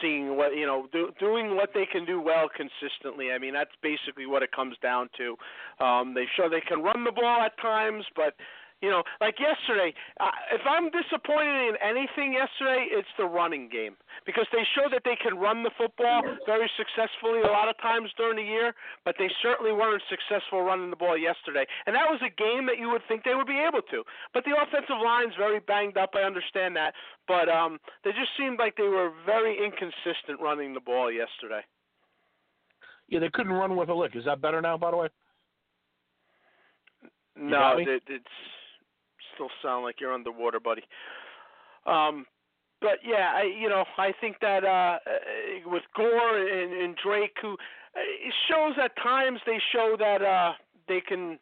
seeing what you know, do, doing what they can do well consistently. I mean, that's basically what it comes down to. Um, they show they can run the ball at times, but you know, like yesterday, uh, if I'm disappointed in anything yesterday, it's the running game because they show that they can run the football very successfully a lot of times during the year, but they certainly weren't successful running the ball yesterday. And that was a game that you would think they would be able to. But the offensive line's very banged up. I understand that, but um, they just seemed like they were very inconsistent running the ball yesterday. Yeah, they couldn't run with a lick. Is that better now, by the way? No, it, it's still sound like you're underwater, buddy. Um, but yeah, I you know I think that uh, uh, with Gore and, and Drake, who uh, it shows at times they show that uh, they can.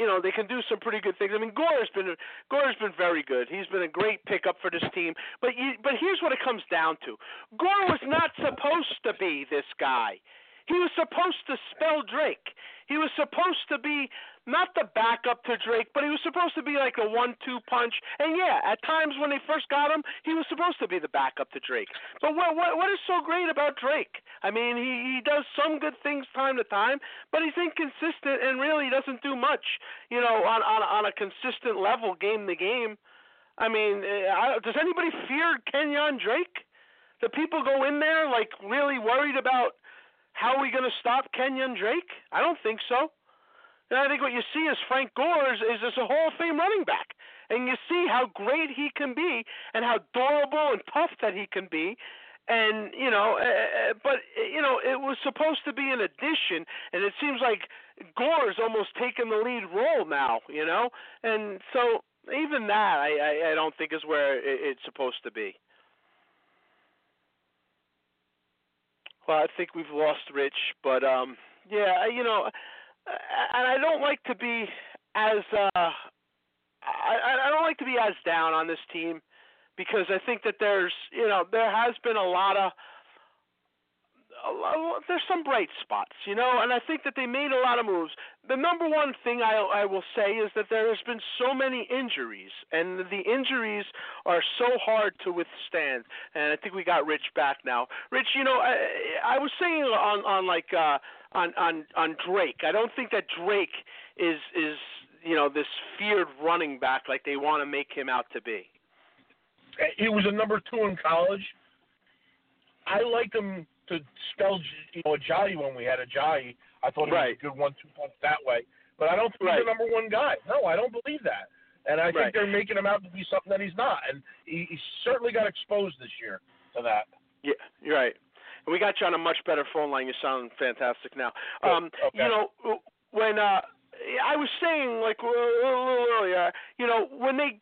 You know they can do some pretty good things. I mean, Gore has been Gore has been very good. He's been a great pickup for this team. But you, but here's what it comes down to: Gore was not supposed to be this guy. He was supposed to spell Drake. He was supposed to be not the backup to Drake, but he was supposed to be like a one-two punch. And yeah, at times when they first got him, he was supposed to be the backup to Drake. But what what what is so great about Drake? I mean, he he does some good things time to time, but he's inconsistent and really doesn't do much, you know, on on on a consistent level game to game. I mean, uh, I, does anybody fear Kenyan Drake? Do people go in there like really worried about how are we going to stop Kenyan Drake? I don't think so. And I think what you see is Frank Gore is, is a Hall of Fame running back. And you see how great he can be and how durable and tough that he can be. And, you know, uh, but, you know, it was supposed to be an addition, and it seems like Gore is almost taking the lead role now, you know? And so even that I, I, I don't think is where it, it's supposed to be. Well, I think we've lost Rich, but um, yeah, you know, and I don't like to be as uh, I I don't like to be as down on this team because I think that there's you know there has been a lot of there's some bright spots, you know, and I think that they made a lot of moves. The number one thing I I will say is that there has been so many injuries, and the injuries are so hard to withstand. And I think we got Rich back now. Rich, you know, I, I was saying on on like uh, on on on Drake. I don't think that Drake is is you know this feared running back like they want to make him out to be. He was a number two in college. I liked him to spell you know Ajayi when we had Ajayi. I thought he right. was a good one-two punch that way. But I don't think right. he's the number one guy. No, I don't believe that. And I think they're making him out to be something that he's not. And he, he certainly got exposed this year to that. Yeah, you're right. And we got you on a much better phone line. You sound fantastic now. Um, okay. You know, when uh, I was saying like a little earlier, you know, when they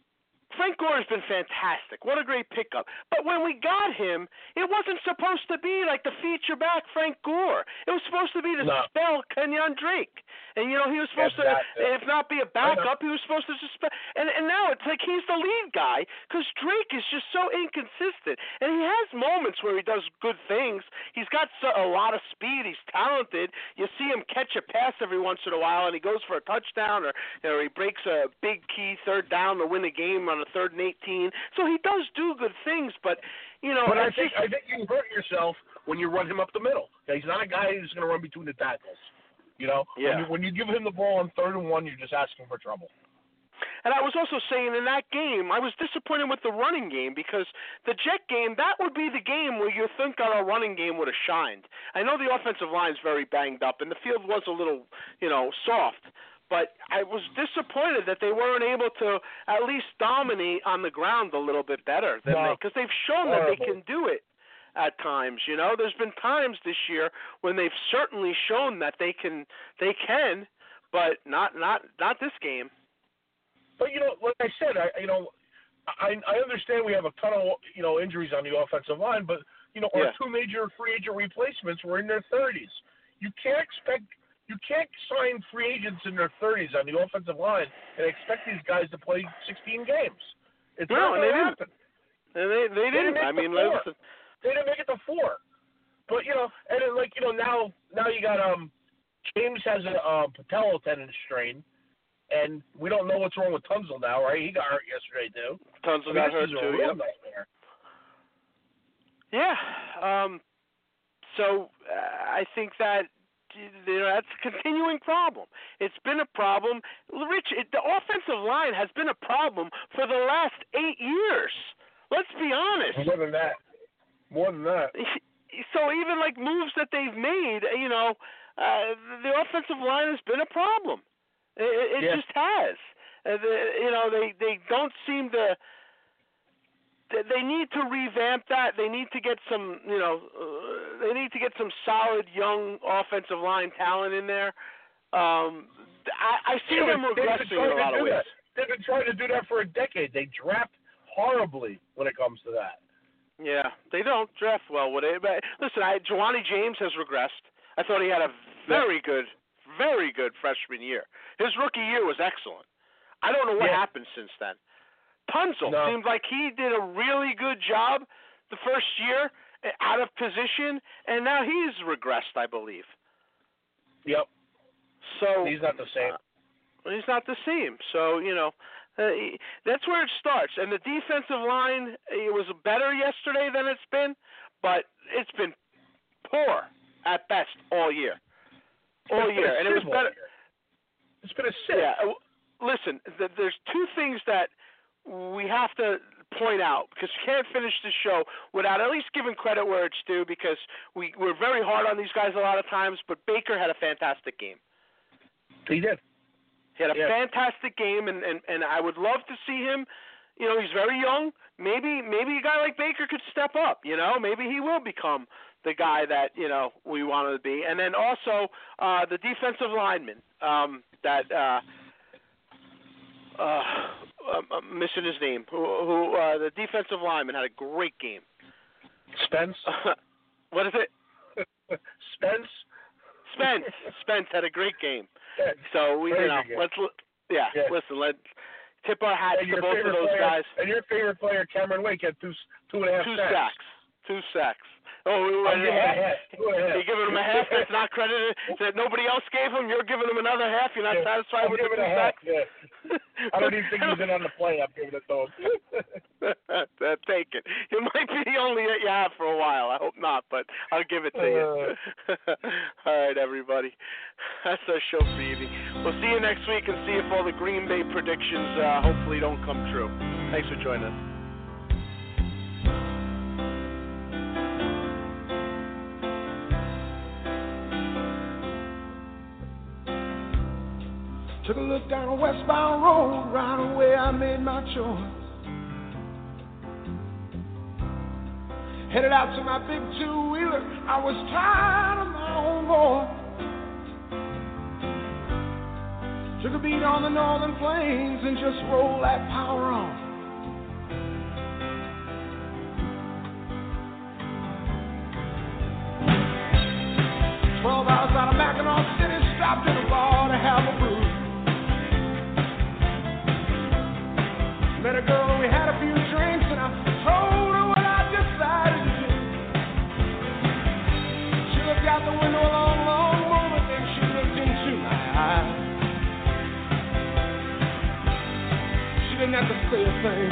Frank Gore has been fantastic. What a great pickup. But when we got him, it wasn't supposed to be like the feature back Frank Gore. It was supposed to be to no. spell Kenyan Drake. And you know, he was supposed to, if not be a backup, he was supposed to just. And and now it's like he's the lead guy because Drake is just so inconsistent. And he has moments where he does good things. He's got so, a lot of speed. He's talented. You see him catch a pass every once in a while, and he goes for a touchdown, or you know, he breaks a big key third down to win a game on a third and eighteen. So he does do good things, but you know, but I think I think you hurt yourself when you run him up the middle. He's not a guy who's going to run between the tackles. You know, Yeah. when, you, when you give him the ball on third and one, you're just asking for trouble. And I was also saying in that game, I was disappointed with the running game because the Jet game, that would be the game where you think our running game would have shined. I know the offensive line's very banged up and the field was a little, you know, soft. But I was disappointed that they weren't able to at least dominate on the ground a little bit better than No. they, because they've shown that they can do it at times. You know, there's been times this year when they've certainly shown that they can, they can, but not not not this game. But you know, like I said, I you know, I I understand we have a ton of you know injuries on the offensive line, but you know our Yeah. two major free agent replacements were in their 30s. You can't expect you can't sign free agents in their 30s on the offensive line and expect these guys to play 16 games. It's No, not going to happen. And they they didn't. make I mean, listen, They didn't make it to four. But you know, and then like you know now now you got um James has a uh, patella tendon strain, and we don't know what's wrong with Tunsil now, right? He got hurt yesterday too. Tunsil I mean, got hurt too. nightmare. Yeah. Um, so uh, I think that you know that's a continuing problem. It's been a problem. Rich, it, the offensive line has been a problem for the last eight years. Let's be honest. More than that. More than that. So even like moves that they've made, you know, uh, the offensive line has been a problem. It, it Yeah. just has. Uh, the, you know, they they don't seem to. They- They need to revamp that. They need to get some, you know, uh, they need to get some solid young offensive line talent in there. Um, I, I see Yeah, them but they've been regressing in a lot of ways. that. They've been trying to do that for a decade. They draft horribly when it comes to that. Yeah, they don't draft well with it. But listen, I, Ja'Wuan James has regressed. I thought he had a very good, very good freshman year. His rookie year was excellent. I don't know what Yeah. happened since then. Tunsil No. seemed like he did a really good job the first year, eh, out of position, and now he's regressed, I believe. Yep. So He's not the same. he's not the same. So you know, uh, he- that's where it starts. And the defensive line, it was better yesterday than it's been, but it's been poor at best all year, all year. And it was better. It's been a sieve. Yeah. uh, Listen, th- there's two things that we have to point out because you can't finish the show without at least giving credit where it's due because we we're very hard on these guys a lot of times. But Baker had a fantastic game. He did. He had a Yeah. fantastic game, and, and and I would love to see him. You know, he's very young. Maybe maybe a guy like Baker could step up. You know, maybe he will become the guy that you know we want him to be. And then also uh, the defensive lineman um, that. Uh, uh, I'm, I'm missing his name. Who, who uh, the defensive lineman had a great game. Spence. what is it? Spence. Spence. Spence had a great game. So we, you know, let's yeah, Yeah. listen, let tip our hats to both of those player, guys. And your favorite player, Cameron Wake, had two two and a half Two sacks. sacks. Two sacks. Oh, we I'll went give him a half. half. Two and a half. You're giving him a half that's not credited that nobody else gave him. You're giving him another half. You're not Yeah. satisfied I'm with the giving two it a half. sacks. Yeah. I don't even think he's in on the play. I'm giving it to him. Uh, Take it. It might be the only that you have for a while. I hope not, but I'll give it to you. all right, everybody. That's our show for evening. We'll see you next week and see if all the Green Bay predictions uh, hopefully don't come true. Thanks for joining us. Took a look down westbound road, right away I made my choice. Headed out to my big two wheeler, I was tired of my own voice. Took a beat on the northern plains and just rolled that power on. Twelve hours out of Mackinaw City, stopped in a bar say a thing.